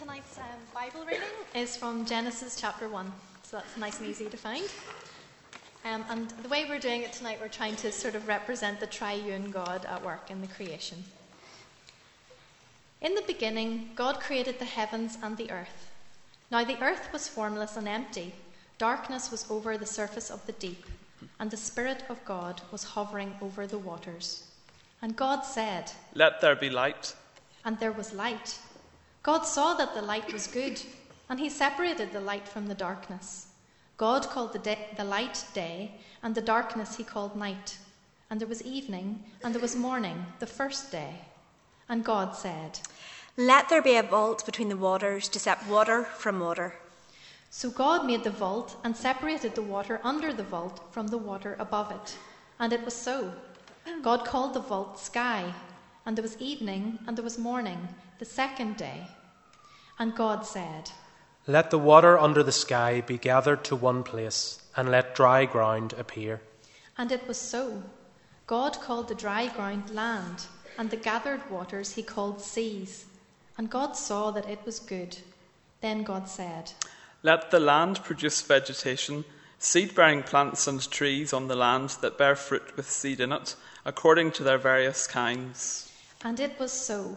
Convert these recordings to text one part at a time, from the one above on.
Tonight's um, Bible reading is from Genesis chapter 1, so that's nice and easy to find. Um, and the way we're doing it tonight, we're trying to sort of represent the triune God at work in the creation. In the beginning, God created the heavens and the earth. Now the earth was formless and empty, darkness was over the surface of the deep, and the Spirit of God was hovering over the waters. And God said, Let there be light. And there was light. God saw that the light was good, and he separated the light from the darkness. God called the, day, the light day, and the darkness he called night. And there was evening, and there was morning, the first day. And God said, Let there be a vault between the waters to separate water from water. So God made the vault and separated the water under the vault from the water above it. And it was so. God called the vault sky. And there was evening, and there was morning, the second day. And God said, Let the water under the sky be gathered to one place, and let dry ground appear. And it was so. God called the dry ground land, and the gathered waters he called seas. And God saw that it was good. Then God said, Let the land produce vegetation, seed bearing plants and trees on the land that bear fruit with seed in it, according to their various kinds. And it was so.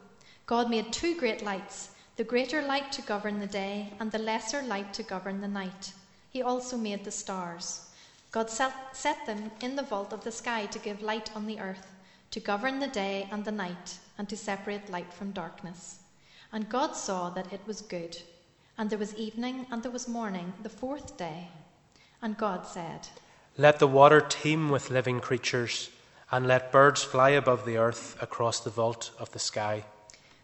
God made two great lights the greater light to govern the day, and the lesser light to govern the night. He also made the stars. God set them in the vault of the sky to give light on the earth, to govern the day and the night, and to separate light from darkness. And God saw that it was good. And there was evening and there was morning, the fourth day. And God said, Let the water teem with living creatures, and let birds fly above the earth across the vault of the sky.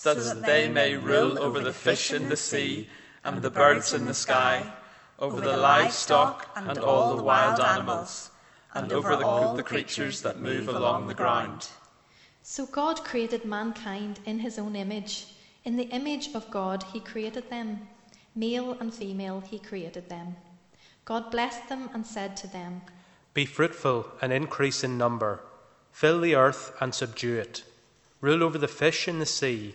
so that they may rule over the fish in the sea and the birds in the sky, over the livestock and all the wild animals, and over all the creatures that move along the ground. So God created mankind in his own image. In the image of God, he created them. Male and female, he created them. God blessed them and said to them, Be fruitful and increase in number, fill the earth and subdue it, rule over the fish in the sea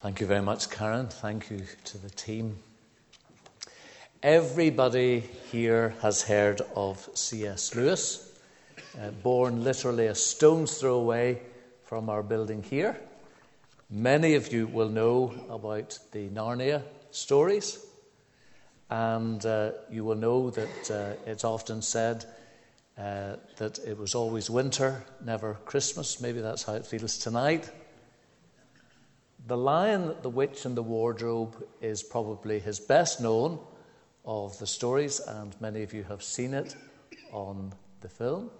Thank you very much, Karen. Thank you to the team. Everybody here has heard of C.S. Lewis, uh, born literally a stone's throw away from our building here. Many of you will know about the Narnia stories, and uh, you will know that uh, it's often said uh, that it was always winter, never Christmas. Maybe that's how it feels tonight. The Lion, the Witch, and the Wardrobe is probably his best known of the stories, and many of you have seen it on the film.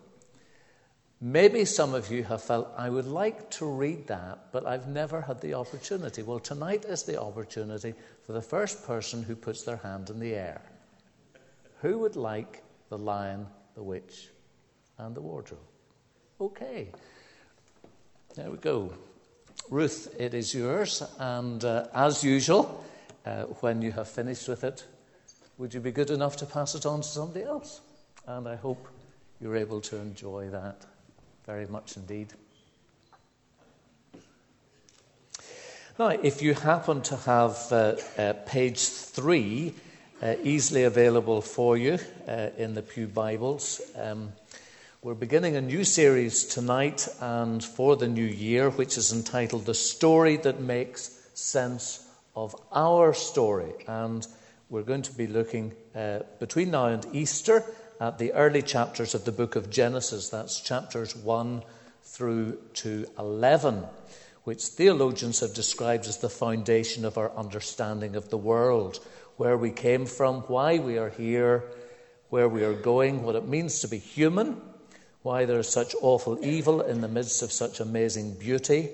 Maybe some of you have felt, I would like to read that, but I've never had the opportunity. Well, tonight is the opportunity for the first person who puts their hand in the air. Who would like The Lion, the Witch, and the Wardrobe? Okay. There we go. Ruth, it is yours, and uh, as usual, uh, when you have finished with it, would you be good enough to pass it on to somebody else? And I hope you're able to enjoy that very much indeed. Now, if you happen to have uh, uh, page three uh, easily available for you uh, in the Pew Bibles, um, we're beginning a new series tonight and for the new year, which is entitled The Story That Makes Sense of Our Story. And we're going to be looking uh, between now and Easter at the early chapters of the book of Genesis. That's chapters 1 through to 11, which theologians have described as the foundation of our understanding of the world, where we came from, why we are here, where we are going, what it means to be human, why there is such awful evil in the midst of such amazing beauty.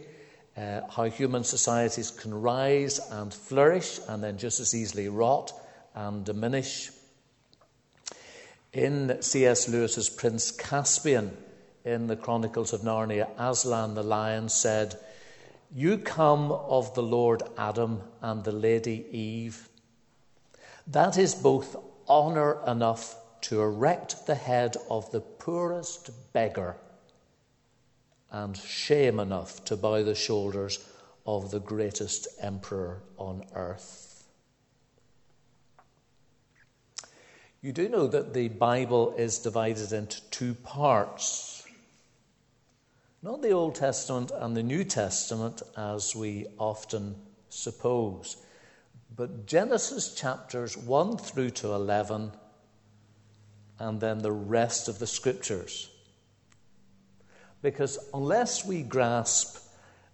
Uh, how human societies can rise and flourish and then just as easily rot and diminish in C.S. Lewis's Prince Caspian, in the Chronicles of Narnia, Aslan the lion said, You come of the Lord Adam and the Lady Eve. That is both honour enough to erect the head of the poorest beggar and shame enough to bow the shoulders of the greatest emperor on earth. You do know that the Bible is divided into two parts. Not the Old Testament and the New Testament, as we often suppose, but Genesis chapters 1 through to 11, and then the rest of the scriptures. Because unless we grasp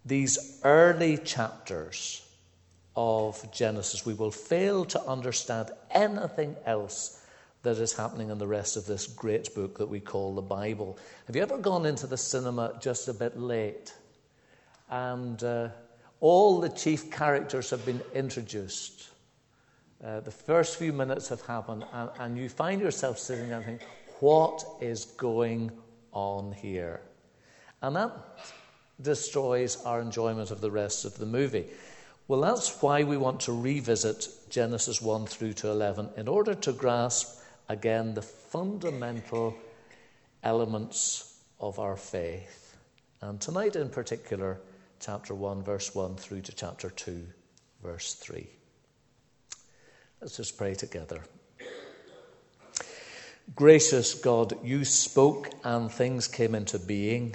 these early chapters of Genesis, we will fail to understand anything else that is happening in the rest of this great book that we call the Bible. Have you ever gone into the cinema just a bit late and uh, all the chief characters have been introduced? Uh, the first few minutes have happened, and, and you find yourself sitting there and thinking, what is going on here? And that destroys our enjoyment of the rest of the movie. Well, that's why we want to revisit Genesis 1 through to 11 in order to grasp again the fundamental elements of our faith. And tonight, in particular, chapter 1, verse 1 through to chapter 2, verse 3. Let's just pray together. Gracious God, you spoke and things came into being.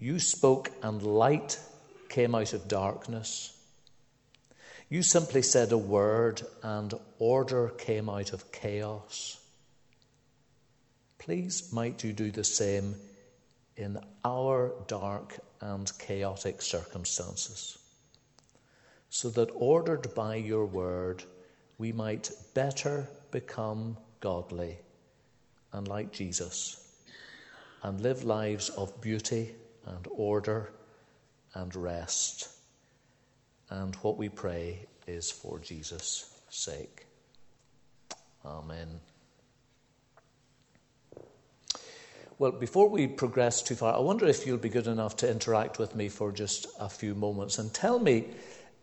You spoke and light came out of darkness. You simply said a word and order came out of chaos. Please, might you do the same in our dark and chaotic circumstances, so that, ordered by your word, we might better become godly and like Jesus and live lives of beauty and order and rest and what we pray is for Jesus' sake. Amen. Well, before we progress too far, I wonder if you'll be good enough to interact with me for just a few moments and tell me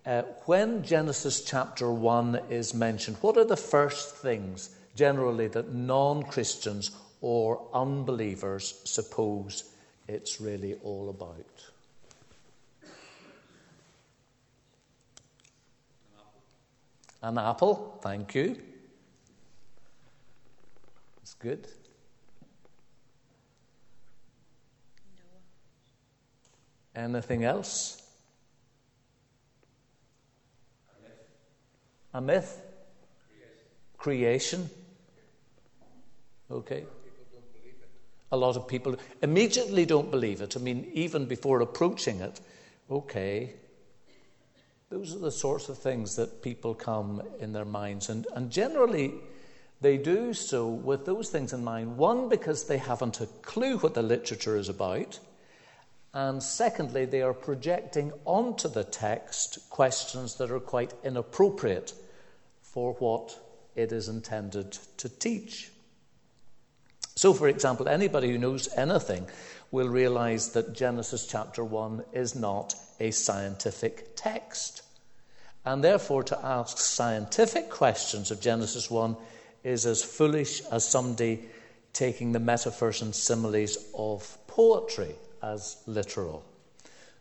uh, when Genesis chapter 1 is mentioned, what are the first things generally that non Christians or unbelievers suppose it's really all about? An apple, thank you. It's good. Anything else? A myth? Creation. Okay. A lot of people immediately don't believe it. I mean, even before approaching it, okay. Those are the sorts of things that people come in their minds. And, and generally, they do so with those things in mind. One, because they haven't a clue what the literature is about. And secondly, they are projecting onto the text questions that are quite inappropriate for what it is intended to teach. So, for example, anybody who knows anything will realize that Genesis chapter 1 is not a scientific text. And therefore, to ask scientific questions of Genesis 1 is as foolish as somebody taking the metaphors and similes of poetry as literal.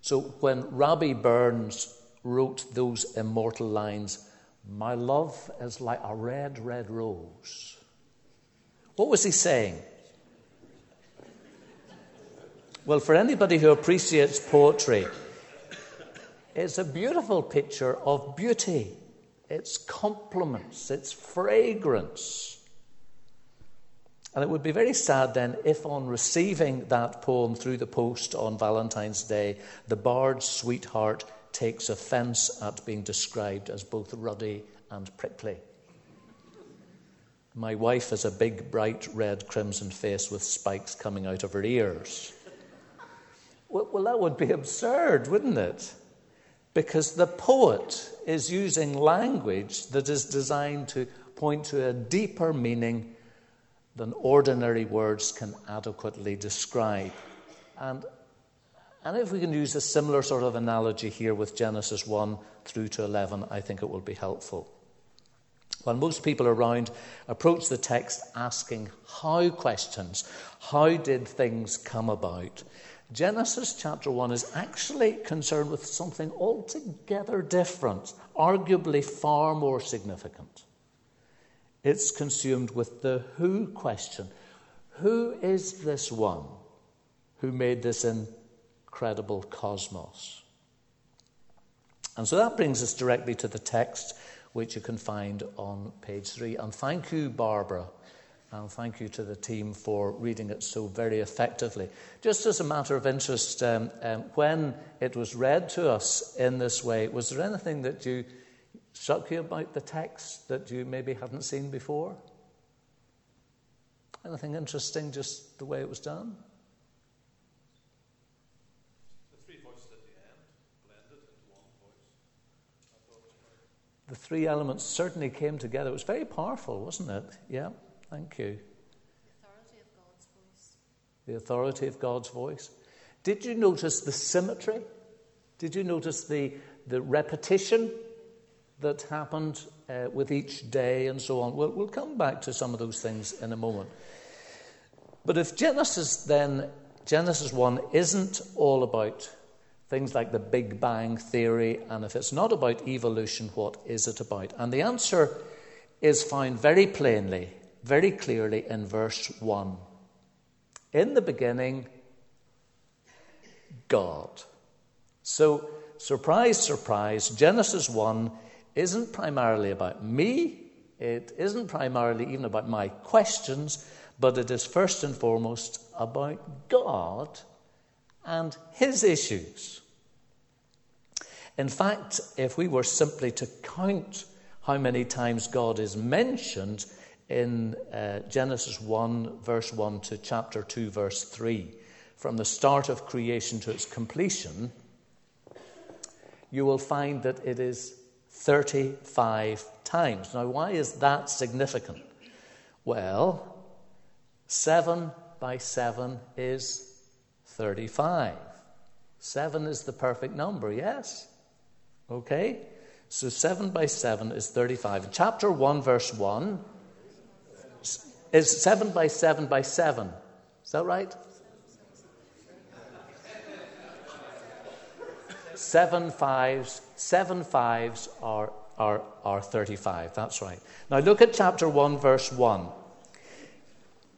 So when Rabbie Burns wrote those immortal lines, My love is like a red, red rose, what was he saying? Well, for anybody who appreciates poetry, it's a beautiful picture of beauty, its compliments, its fragrance. And it would be very sad then if, on receiving that poem through the post on Valentine's Day, the bard's sweetheart takes offence at being described as both ruddy and prickly. My wife has a big, bright red crimson face with spikes coming out of her ears. Well, well, that would be absurd, wouldn't it? Because the poet is using language that is designed to point to a deeper meaning than ordinary words can adequately describe. And, and if we can use a similar sort of analogy here with Genesis 1 through to 11, I think it will be helpful. While most people around approach the text asking how questions, how did things come about? Genesis chapter 1 is actually concerned with something altogether different, arguably far more significant. It's consumed with the who question Who is this one who made this incredible cosmos? And so that brings us directly to the text, which you can find on page three. And thank you, Barbara, and thank you to the team for reading it so very effectively. Just as a matter of interest, um, um, when it was read to us in this way, was there anything that you struck you about the text that you maybe hadn't seen before? Anything interesting just the way it was done? The three voices at the end blended into one voice. The three elements certainly came together. It was very powerful, wasn't it? Yeah, thank you. The authority of God's voice. The authority of God's voice. Did you notice the symmetry? Did you notice the, the repetition that happened uh, with each day and so on. We'll, we'll come back to some of those things in a moment. But if Genesis then, Genesis 1 isn't all about things like the Big Bang Theory, and if it's not about evolution, what is it about? And the answer is found very plainly, very clearly in verse 1. In the beginning, God. So, surprise, surprise, Genesis 1 isn't primarily about me, it isn't primarily even about my questions, but it is first and foremost about God and His issues. In fact, if we were simply to count how many times God is mentioned in uh, Genesis 1, verse 1 to chapter 2, verse 3, from the start of creation to its completion, you will find that it is 35 times. Now, why is that significant? Well, 7 by 7 is 35. 7 is the perfect number, yes? Okay? So 7 by 7 is 35. Chapter 1, verse 1 is 7 by 7 by 7. Is that right? Seven fives, seven fives are are, are 35. That's right. Now look at chapter 1, verse 1.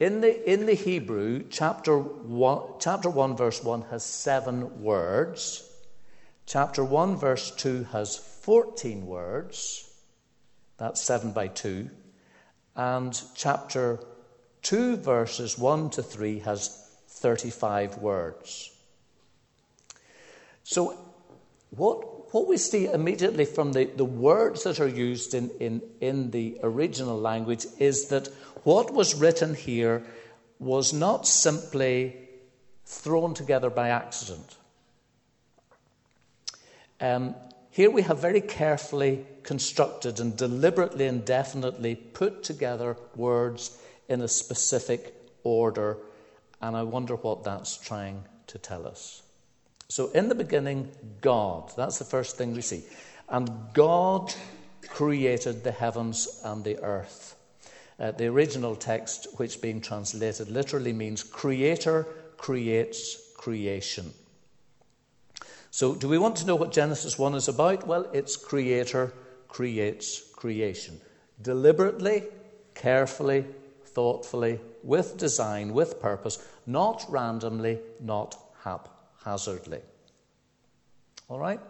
In the, in the Hebrew, chapter 1, chapter 1, verse 1 has seven words. Chapter 1, verse 2 has 14 words. That's 7 by 2. And chapter 2, verses 1 to 3 has 35 words. So, what, what we see immediately from the, the words that are used in, in, in the original language is that what was written here was not simply thrown together by accident. Um, here we have very carefully constructed and deliberately and definitely put together words in a specific order, and I wonder what that's trying to tell us. So, in the beginning, God. That's the first thing we see. And God created the heavens and the earth. Uh, the original text, which being translated literally means creator creates creation. So, do we want to know what Genesis 1 is about? Well, it's creator creates creation. Deliberately, carefully, thoughtfully, with design, with purpose, not randomly, not haphazardly. All right?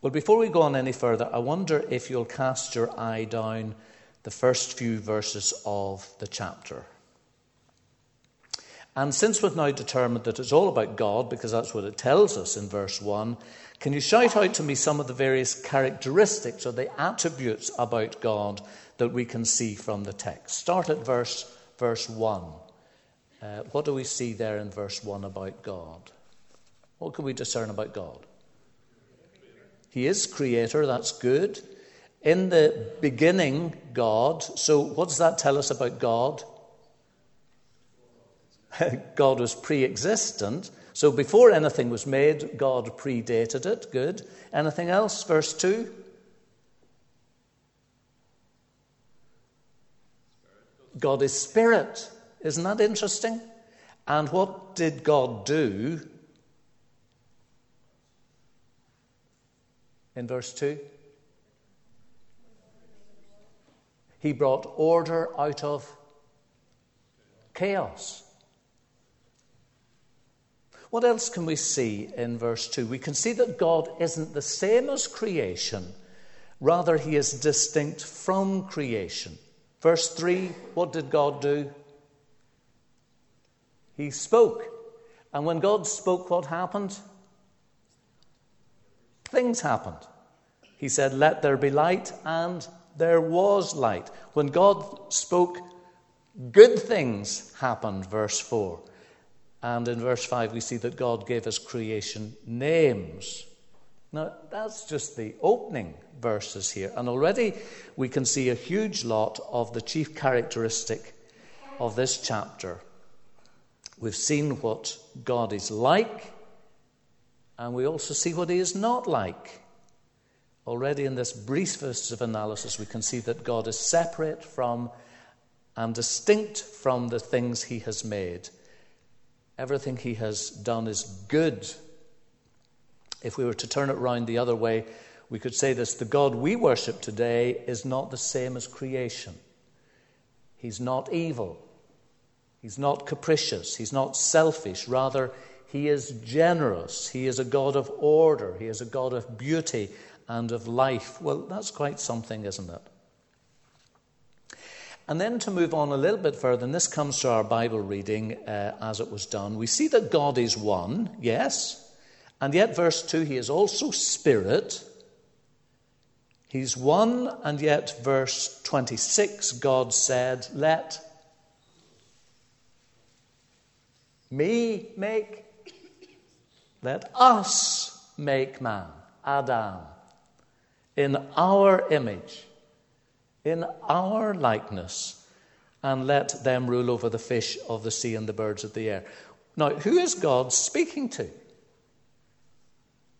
Well, before we go on any further, I wonder if you'll cast your eye down the first few verses of the chapter. And since we've now determined that it's all about God, because that's what it tells us in verse 1, can you shout out to me some of the various characteristics or the attributes about God that we can see from the text? Start at verse, verse 1. Uh, what do we see there in verse 1 about God? What can we discern about God? He is creator, that's good. In the beginning, God. So, what does that tell us about God? God was pre existent. So, before anything was made, God predated it. Good. Anything else? Verse 2. God is spirit. Isn't that interesting? And what did God do in verse 2? He brought order out of chaos. What else can we see in verse 2? We can see that God isn't the same as creation, rather, he is distinct from creation. Verse 3 what did God do? He spoke. And when God spoke, what happened? Things happened. He said, Let there be light, and there was light. When God spoke, good things happened, verse 4. And in verse 5, we see that God gave his creation names. Now, that's just the opening verses here. And already we can see a huge lot of the chief characteristic of this chapter. We've seen what God is like, and we also see what he is not like. Already in this briefest of analysis, we can see that God is separate from and distinct from the things he has made. Everything he has done is good. If we were to turn it round the other way, we could say this the God we worship today is not the same as creation. He's not evil. He's not capricious. He's not selfish. Rather, he is generous. He is a God of order. He is a God of beauty and of life. Well, that's quite something, isn't it? And then to move on a little bit further, and this comes to our Bible reading uh, as it was done, we see that God is one, yes, and yet, verse 2, he is also spirit. He's one, and yet, verse 26, God said, Let me make, let us make man, Adam in our image, in our likeness, and let them rule over the fish of the sea and the birds of the air. Now, who is God speaking to?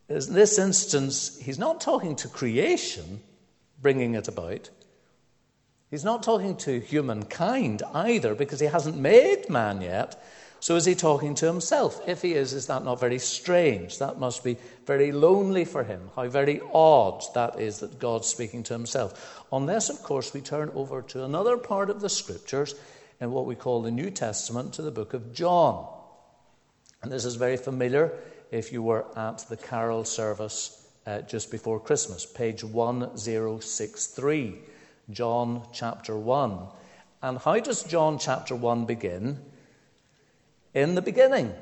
In this instance, he's not talking to creation, bringing it about. He's not talking to humankind either, because he hasn't made man yet. So is he talking to himself? If he is, is that not very strange? That must be very lonely for him. How very odd that is that God's speaking to himself. Unless, of course, we turn over to another part of the scriptures in what we call the New Testament, to the book of John. And this is very familiar if you were at the carol service uh, just before Christmas, page 1063, John chapter 1. And how does John chapter 1 begin? In the beginning.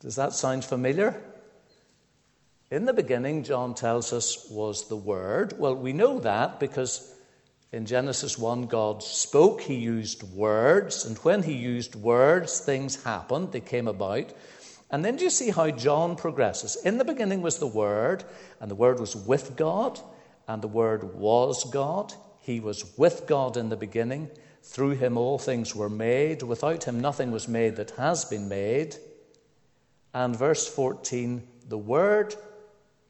Does that sound familiar? In the beginning, John tells us, was the Word. Well, we know that because in Genesis 1, God spoke, He used words, and when He used words, things happened, they came about. And then do you see how John progresses? In the beginning was the Word, and the Word was with God, and the Word was God. He was with God in the beginning. Through him all things were made. Without him nothing was made that has been made. And verse 14 the Word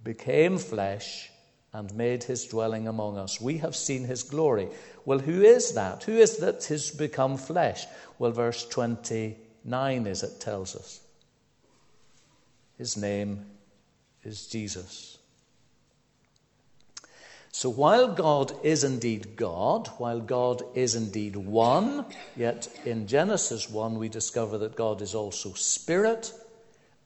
became flesh and made his dwelling among us. We have seen his glory. Well, who is that? Who is that has become flesh? Well, verse 29 is it tells us. His name is Jesus. So while God is indeed God, while God is indeed one, yet in Genesis 1 we discover that God is also Spirit,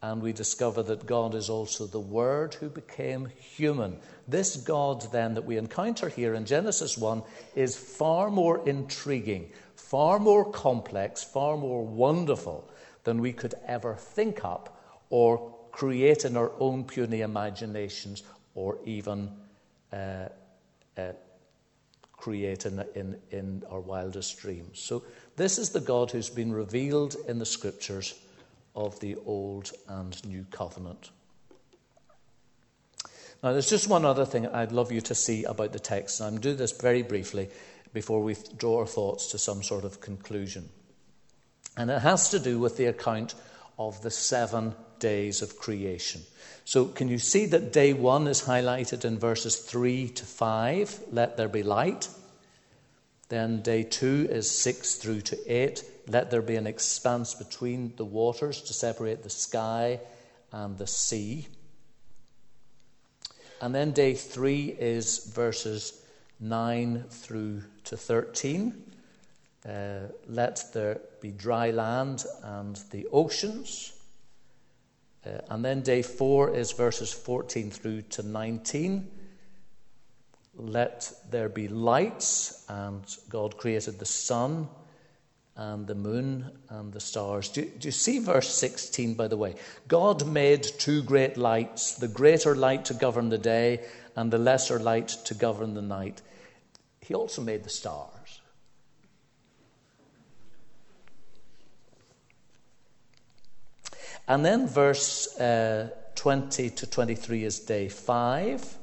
and we discover that God is also the Word who became human. This God, then, that we encounter here in Genesis 1 is far more intriguing, far more complex, far more wonderful than we could ever think up or create in our own puny imaginations or even uh, uh, create in, in, in our wildest dreams. So, this is the God who's been revealed in the scriptures of the Old and New Covenant. Now, there's just one other thing I'd love you to see about the text, and I'm do this very briefly before we draw our thoughts to some sort of conclusion. And it has to do with the account of the seven days of creation. So, can you see that day one is highlighted in verses 3 to 5? Let there be light. Then day two is 6 through to 8. Let there be an expanse between the waters to separate the sky and the sea. And then day three is verses 9 through to 13. Uh, let there be dry land and the oceans. Uh, and then day four is verses 14 through to 19. Let there be lights, and God created the sun and the moon and the stars. Do, do, you see verse 16, by the way? God made two great lights the greater light to govern the day, and the lesser light to govern the night. He also made the stars. And then verse uh, 20 to 23 is day 5.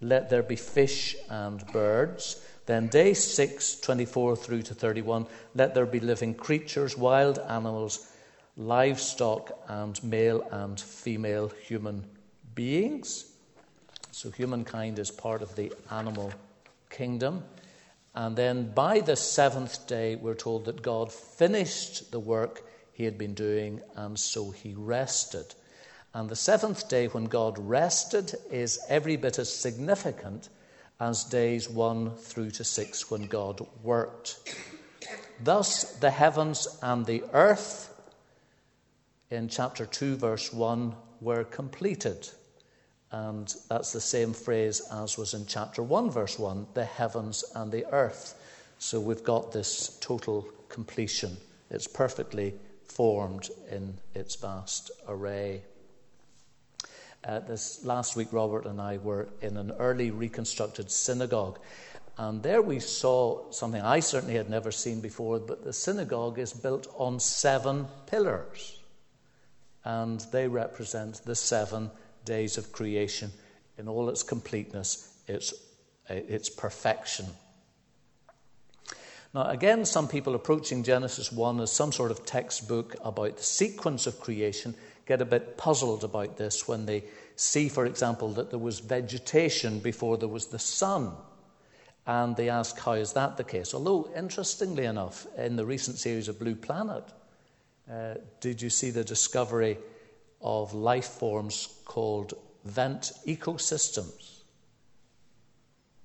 Let there be fish and birds. Then day 6, 24 through to 31. Let there be living creatures, wild animals, livestock, and male and female human beings. So humankind is part of the animal kingdom. And then by the seventh day, we're told that God finished the work he had been doing, and so he rested. And the seventh day, when God rested, is every bit as significant as days one through to six when God worked. Thus, the heavens and the earth in chapter 2, verse 1 were completed. And that's the same phrase as was in chapter 1, verse 1 the heavens and the earth. So we've got this total completion. It's perfectly formed in its vast array. Uh, this last week, Robert and I were in an early reconstructed synagogue, and there we saw something I certainly had never seen before. But the synagogue is built on seven pillars, and they represent the seven days of creation in all its completeness, its, its perfection. Now, again, some people approaching Genesis 1 as some sort of textbook about the sequence of creation get a bit puzzled about this when they see, for example, that there was vegetation before there was the sun. And they ask, how is that the case? Although, interestingly enough, in the recent series of Blue Planet, Uh, did you see the discovery of life forms called vent ecosystems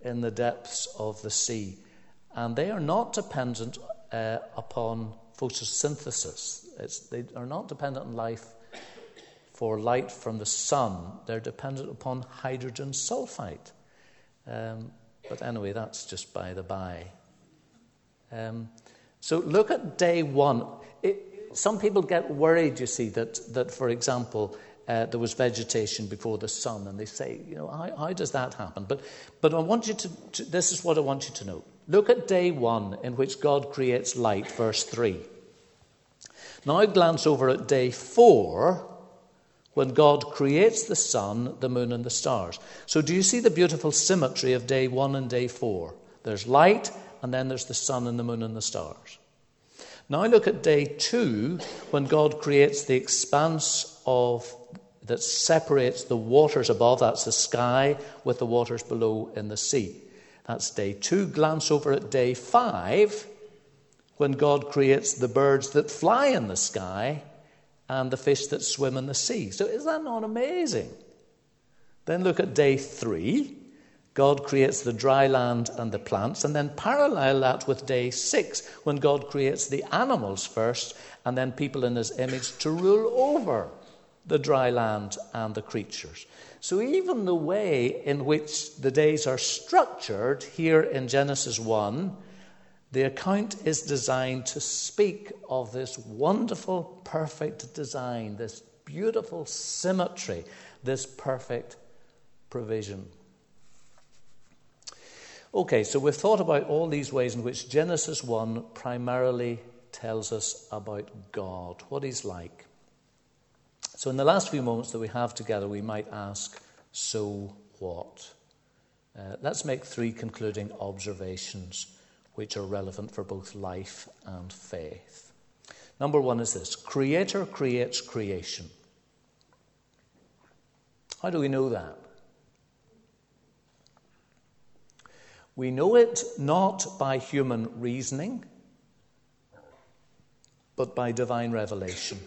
in the depths of the sea? And they are not dependent uh, upon photosynthesis. It's, they are not dependent on life for light from the sun. They're dependent upon hydrogen sulfide. Um, but anyway, that's just by the by. Um, so look at day one. It, some people get worried, you see, that, that for example, uh, there was vegetation before the sun, and they say, you know, how, how does that happen? But, but I want you to, to, this is what I want you to know. Look at day one, in which God creates light, verse 3. Now glance over at day four, when God creates the sun, the moon, and the stars. So, do you see the beautiful symmetry of day one and day four? There's light, and then there's the sun and the moon and the stars. Now, look at day two, when God creates the expanse of that separates the waters above, that's the sky, with the waters below in the sea. That's day two. Glance over at day five, when God creates the birds that fly in the sky and the fish that swim in the sea. So, is that not amazing? Then look at day three. God creates the dry land and the plants, and then parallel that with day six, when God creates the animals first, and then people in his image to rule over the dry land and the creatures. So, even the way in which the days are structured here in Genesis 1 the account is designed to speak of this wonderful, perfect design, this beautiful symmetry, this perfect provision. Okay, so we've thought about all these ways in which Genesis 1 primarily tells us about God, what He's like. So, in the last few moments that we have together, we might ask, so what? Uh, let's make three concluding observations which are relevant for both life and faith. Number one is this Creator creates creation. How do we know that? We know it not by human reasoning, but by divine revelation.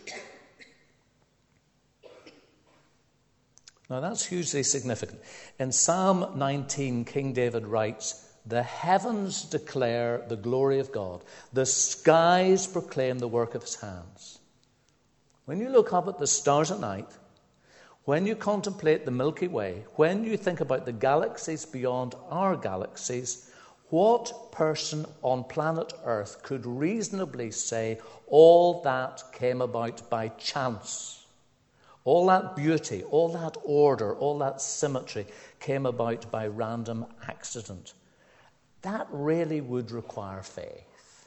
Now that's hugely significant. In Psalm 19, King David writes, the heavens declare the glory of God. The skies proclaim the work of his hands. When you look up at the stars at night, when you contemplate the Milky Way, when you think about the galaxies beyond our galaxies, what person on planet Earth could reasonably say all that came about by chance? All that beauty, all that order, all that symmetry came about by random accident that really would require faith.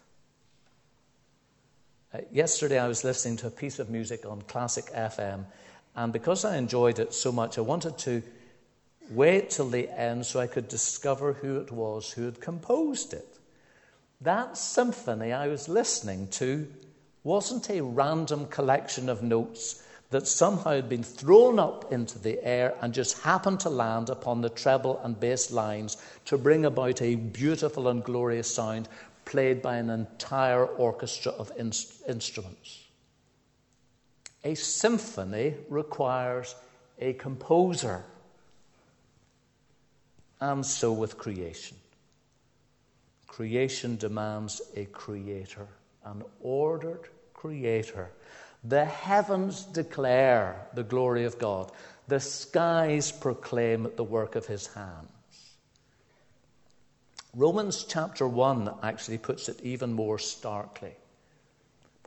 Uh, yesterday, I was listening to a piece of music on Classic FM, and because I enjoyed it so much, I wanted to wait till the end so I could discover who it was who had composed it. That symphony I was listening to wasn't a random collection of notes that somehow had been thrown up into the air and just happened to land upon the treble and bass lines to bring about a beautiful and glorious sound played by an entire orchestra of in- instruments. A symphony requires a composer, and so with creation. Creation demands a creator, an ordered creator the heavens declare the glory of God, the skies proclaim the work of his hands. Romans chapter 1 actually puts it even more starkly.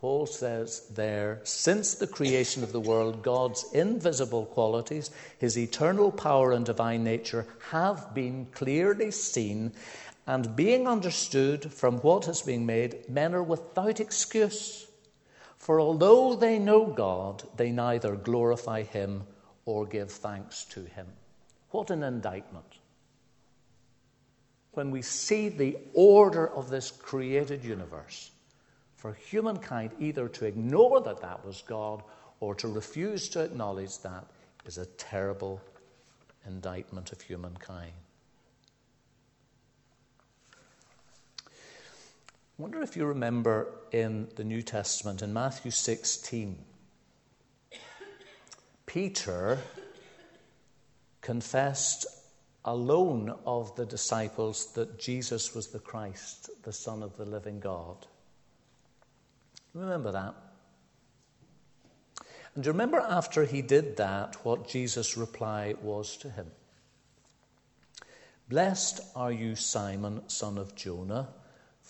Paul says there, since the creation of the world, God's invisible qualities, his eternal power and divine nature, have been clearly seen, and being understood from what has been made, men are without excuse. For although they know God, they neither glorify him or give thanks to him. What an indictment. When we see the order of this created universe, for humankind either to ignore that that was God or to refuse to acknowledge that is a terrible indictment of humankind. Wonder if you remember in the New Testament, in Matthew 16, Peter confessed alone of the disciples that Jesus was the Christ, the Son of the living God. Remember that? And do you remember after he did that, what Jesus' reply was to him? Blessed are you, Simon, son of Jonah,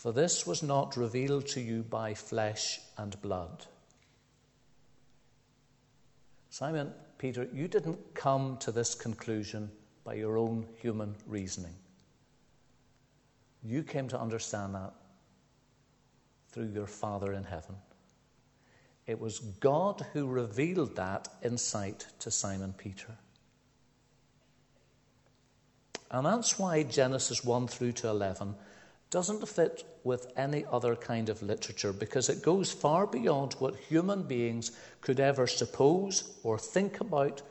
for this was not revealed to you by flesh and blood. Simon, Peter, you didn't come to this conclusion by your own human reasoning. You came to understand that through your Father in heaven. It was God who revealed that insight to Simon Peter. And that's why Genesis 1 through to 11 doesn't fit with any other kind of literature because it goes far beyond what human beings could ever suppose or think about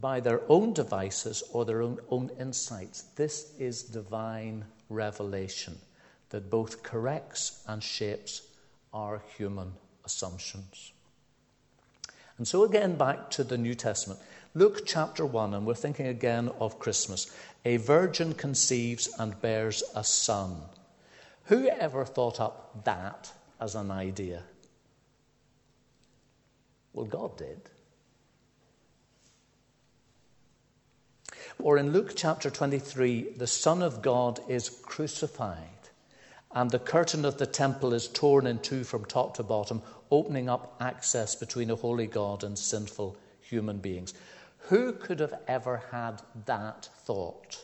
by their own devices or their own, own insights. This is divine revelation that both corrects and shapes our human assumptions. And so, again, back to the New Testament. Luke chapter 1, and we're thinking again of Christmas. A virgin conceives and bears a son. Who ever thought up that as an idea? Well, God did. Or in Luke chapter 23, the Son of God is crucified, and the curtain of the temple is torn in two from top to bottom, opening up access between a holy God and sinful human beings. Who could have ever had that thought?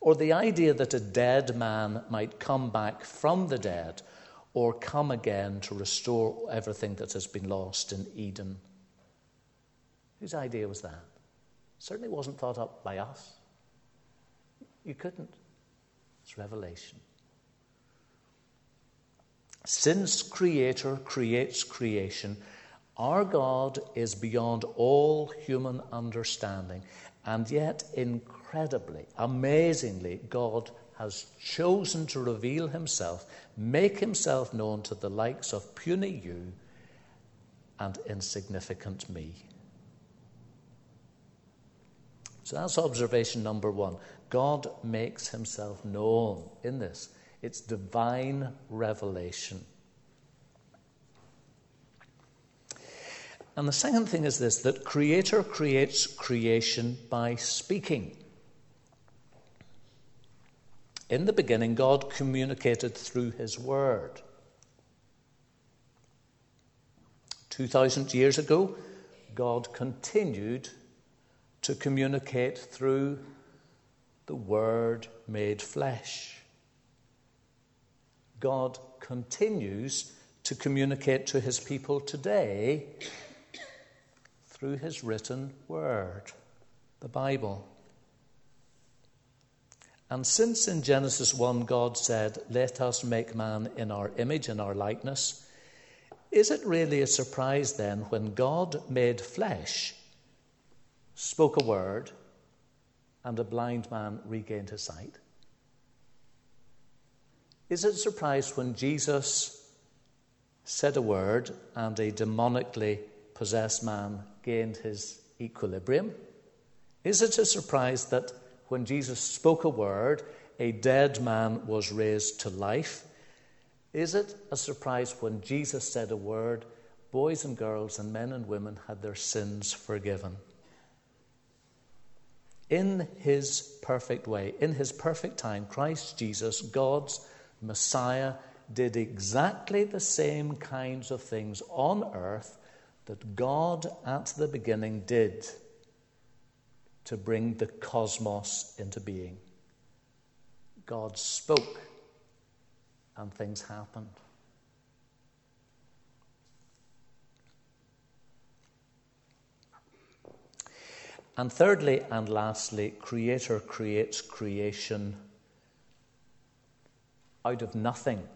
Or the idea that a dead man might come back from the dead or come again to restore everything that has been lost in Eden. Whose idea was that? Certainly wasn't thought up by us. You couldn't. It's revelation. Since Creator creates creation, our God is beyond all human understanding, and yet, incredibly, amazingly, God has chosen to reveal Himself, make Himself known to the likes of puny you and insignificant me. So that's observation number one. God makes himself known in this. It's divine revelation. And the second thing is this that Creator creates creation by speaking. In the beginning, God communicated through His Word. 2,000 years ago, God continued to communicate through the Word made flesh. God continues to communicate to his people today through his written Word, the Bible. And since in Genesis 1 God said, Let us make man in our image, in our likeness, is it really a surprise then when God made flesh spoke a word, and a blind man regained his sight? Is it a surprise when Jesus said a word and a demonically possessed man gained his equilibrium? Is it a surprise that when Jesus spoke a word, a dead man was raised to life? Is it a surprise when Jesus said a word, boys and girls and men and women had their sins forgiven? in his perfect way, in his perfect time, Christ Jesus, God's Messiah, did exactly the same kinds of things on earth that God at the beginning did to bring the cosmos into being. God spoke and things happened. And thirdly and lastly, Creator creates creation out of nothing.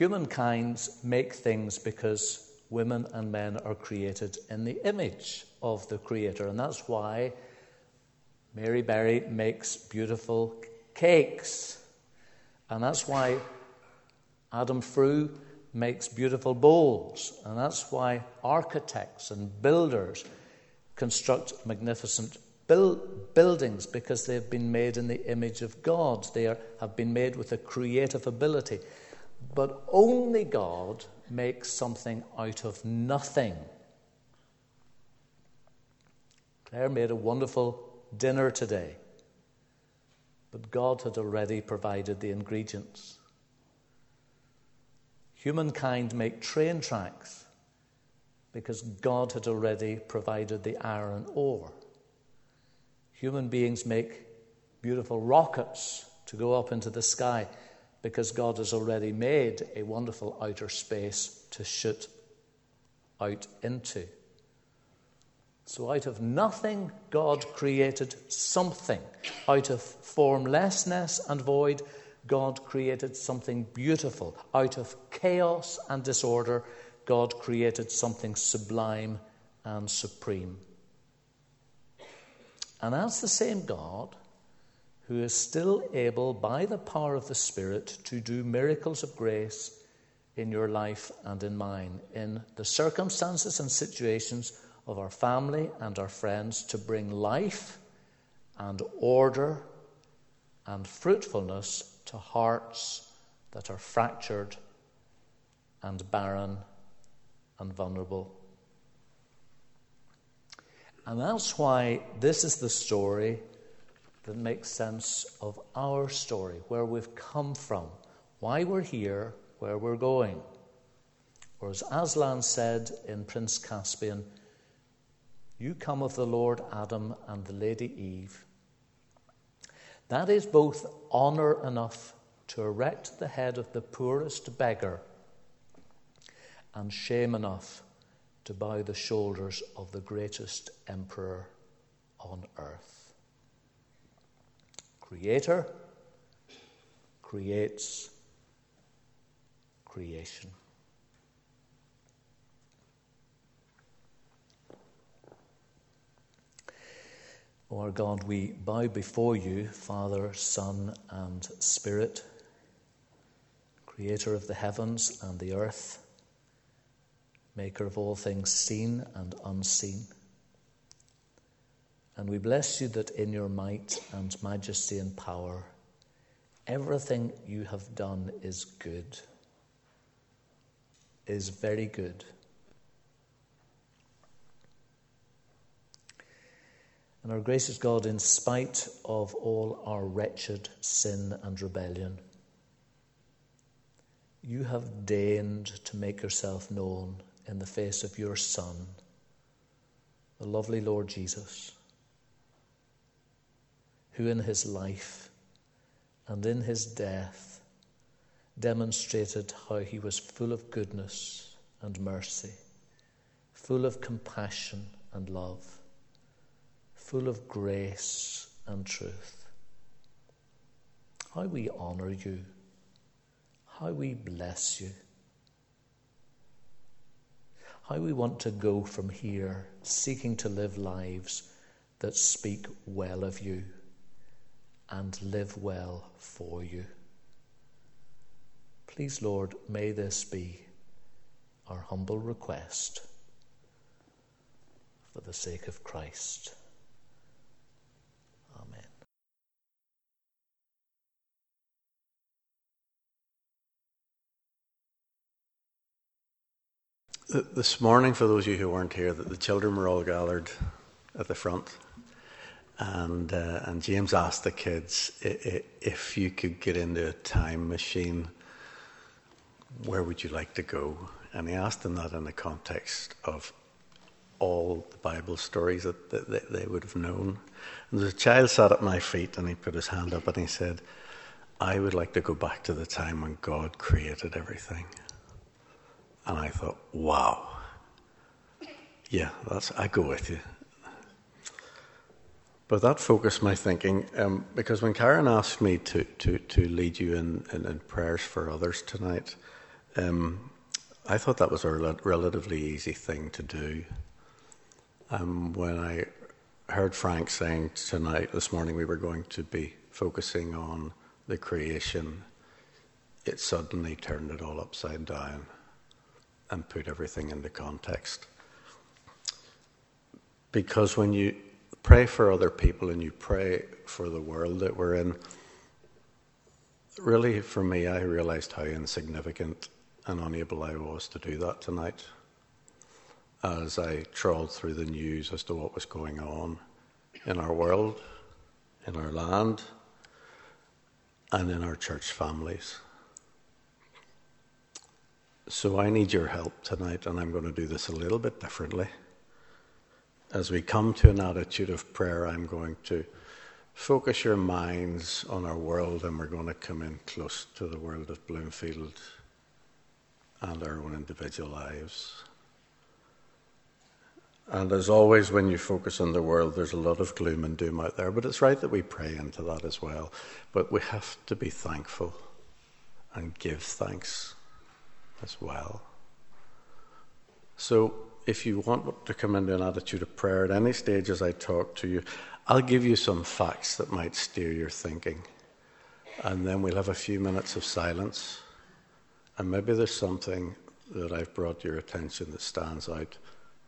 Humankind make things because women and men are created in the image of the Creator. And that's why Mary Berry makes beautiful cakes. And that's why Adam Frew makes beautiful bowls. And that's why architects and builders construct magnificent build, buildings because they've been made in the image of God. They are, have been made with a creative ability. But only God makes something out of nothing. Claire made a wonderful dinner today, but God had already provided the ingredients. Humankind make train tracks because God had already provided the iron ore. Human beings make beautiful rockets to go up into the sky because God has already made a wonderful outer space to shoot out into. So, out of nothing, God created something. Out of formlessness and void, God created something beautiful. Out of chaos and disorder, God created something sublime and supreme. And as the same God who is still able, by the power of the Spirit, to do miracles of grace in your life and in mine, in the circumstances and situations of our family and our friends, to bring life and order and fruitfulness to hearts that are fractured and barren and vulnerable. And that's why this is the story that makes sense of our story, where we've come from, why we're here, where we're going. Or as Aslan said in Prince Caspian, you come of the Lord Adam and the Lady Eve. That is both honour enough to erect the head of the poorest beggar and shame enough to bow the shoulders of the greatest emperor on earth. Creator creates creation. O our God, we bow before you, Father, Son, and Spirit, creator of the heavens and the earth maker of all things seen and unseen. And we bless you that in your might and majesty and power, everything you have done is good, is very good. And our gracious God, in spite of all our wretched sin and rebellion, you have deigned to make yourself known in the face of your Son, the lovely Lord Jesus, who in his life and in his death demonstrated how he was full of goodness and mercy, full of compassion and love, full of grace and truth. How we honour you, how we bless you. How we want to go from here seeking to live lives that speak well of you and live well for you. Please, Lord, may this be our humble request for the sake of Christ. Amen. This morning, for those of you who weren't here, that the children were all gathered at the front, and uh, and James asked the kids if you could get into a time machine, where would you like to go? And he asked them that in the context of all the Bible stories that, that they would have known. And the child sat at my feet and he put his hand up and he said, I would like to go back to the time when God created everything. And I thought, wow. Yeah, that's, I go with you. But that focused my thinking um, because when Karen asked me to, to, to lead you in, in, in prayers for others tonight, um, I thought that was a rel- relatively easy thing to do. Um, when I heard Frank saying tonight, this morning, we were going to be focusing on the creation, it suddenly turned it all upside down and put everything into context. Because when you pray for other people and you pray for the world that we're in, really for me, I realized how insignificant and unable I was to do that tonight as I trawled through the news as to what was going on in our world, in our land, and in our church families. So I need your help tonight, and I'm going to do this a little bit differently. As we come to an attitude of prayer, I'm going to focus your minds on our world, and we're going to come in close to the world of Bloomfield and our own individual lives. And as always, when you focus on the world, there's a lot of gloom and doom out there. But it's right that we pray into that as well. But we have to be thankful and give thanks as well. So if you want to come into an attitude of prayer at any stage as I talk to you, I'll give you some facts that might steer your thinking. And then we'll have a few minutes of silence. And maybe there's something that I've brought to your attention that stands out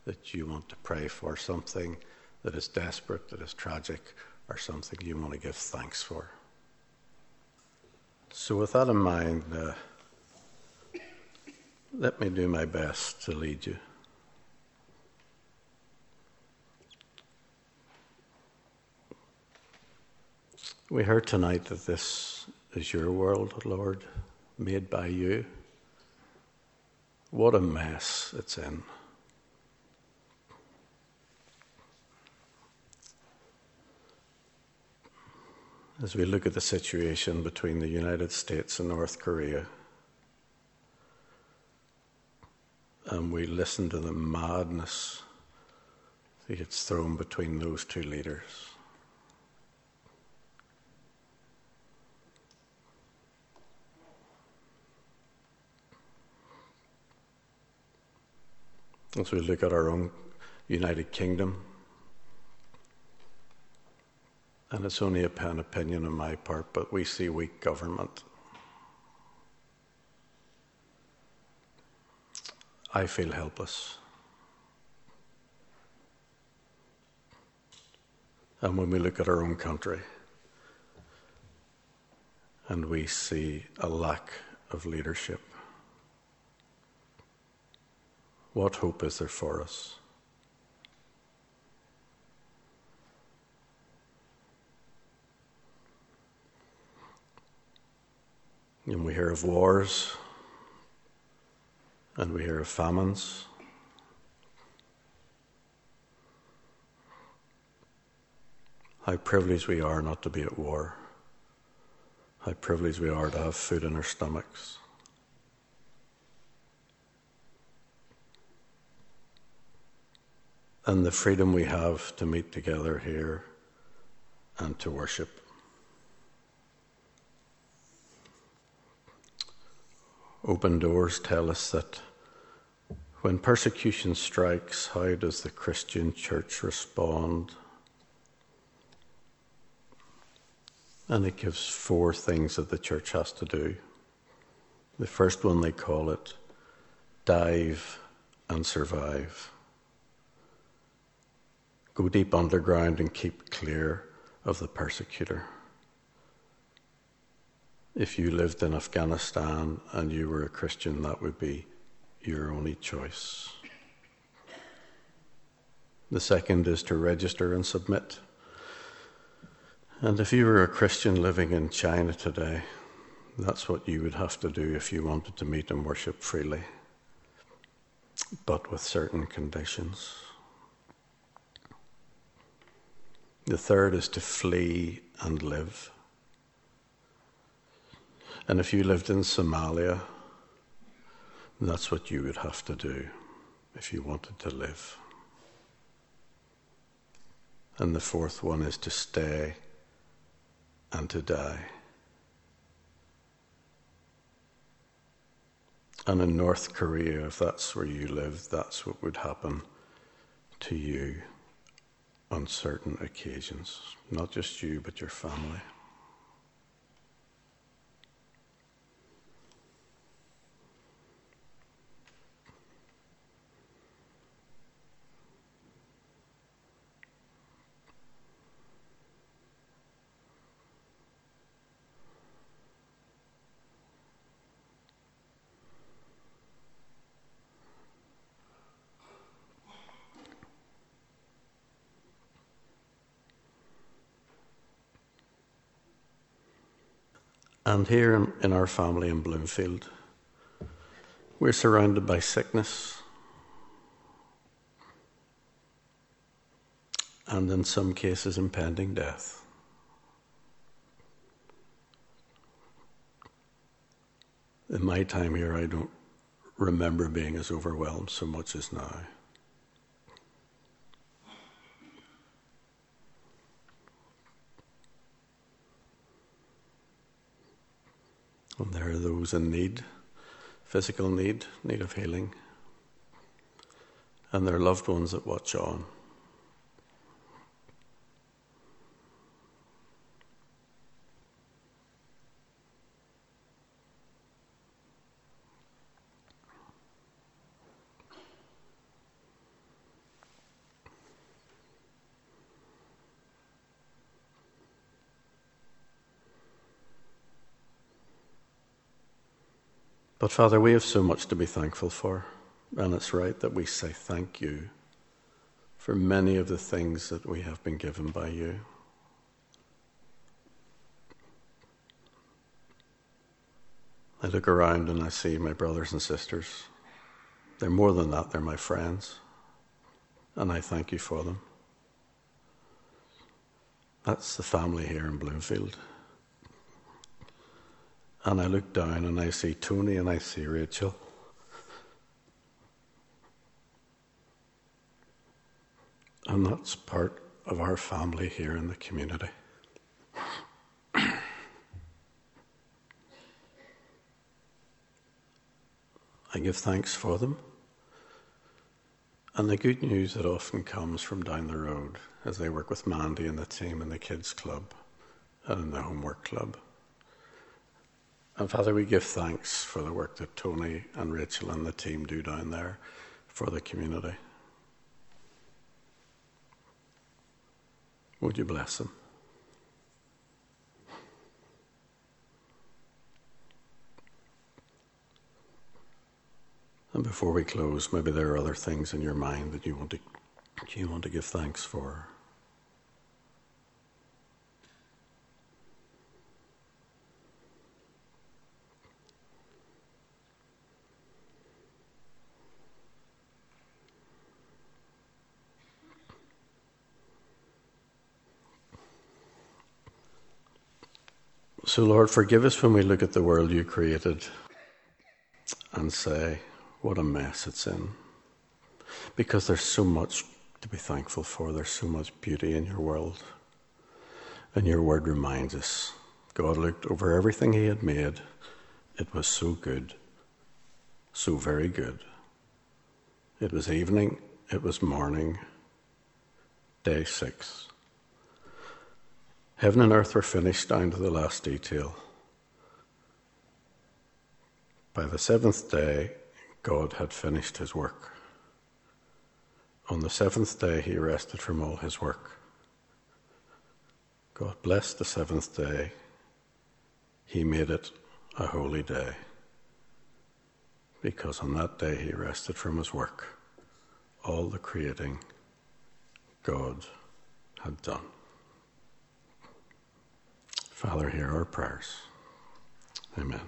that you want to pray for, something that is desperate, that is tragic, or something you want to give thanks for. So, with that in mind, uh, let me do my best to lead you. We heard tonight that this is your world, Lord, made by you. What a mess it's in. as we look at the situation between the United States and North Korea, and we listen to the madness that gets thrown between those two leaders. As we look at our own United Kingdom, and it's only an opinion on my part, but we see weak government. I feel helpless. And when we look at our own country and we see a lack of leadership, what hope is there for us? And we hear of wars, and we hear of famines. How privileged we are not to be at war. How privileged we are to have food in our stomachs. And the freedom we have to meet together here and to worship. Open doors tell us that when persecution strikes, how does the Christian church respond? And it gives four things that the church has to do. The first one they call it dive and survive. Go deep underground and keep clear of the persecutor if you lived in Afghanistan and you were a Christian, that would be your only choice. The second is to register and submit. And if you were a Christian living in China today, that's what you would have to do if you wanted to meet and worship freely, but with certain conditions. The third is to flee and live. And if you lived in Somalia, that's what you would have to do if you wanted to live. And the fourth one is to stay and to die. And in North Korea, if that's where you live, that's what would happen to you on certain occasions, not just you, but your family. And here in, in our family in Bloomfield, we're surrounded by sickness. And in some cases, impending death. In my time here, I don't remember being as overwhelmed so much as now. There are those in need, physical need, need of healing, and their loved ones that watch on. But Father, we have so much to be thankful for, and it's right that we say thank you for many of the things that we have been given by you. I look around and I see my brothers and sisters. They're more than that, they're my friends. And I thank you for them. That's the family here in Bloomfield. And I look down and I see Tony and I see Rachel. And that's part of our family here in the community. I give thanks for them. And the good news that often comes from down the road as they work with Mandy and the team in the kids' club and in the homework club. And Father, we give thanks for the work that Tony and Rachel and the team do down there for the community. Would you bless them? And before we close, maybe there are other things in your mind that you want to, you want to give thanks for. So, Lord, forgive us when we look at the world you created and say, what a mess it's in. Because there's so much to be thankful for, there's so much beauty in your world. And your word reminds us God looked over everything he had made, it was so good, so very good. It was evening, it was morning, day six. Heaven and earth were finished down to the last detail. By the seventh day, God had finished his work. On the seventh day, he rested from all his work. God blessed the seventh day. He made it a holy day. Because on that day he rested from his work. All the creating God had done. Father, hear our prayers. Amen.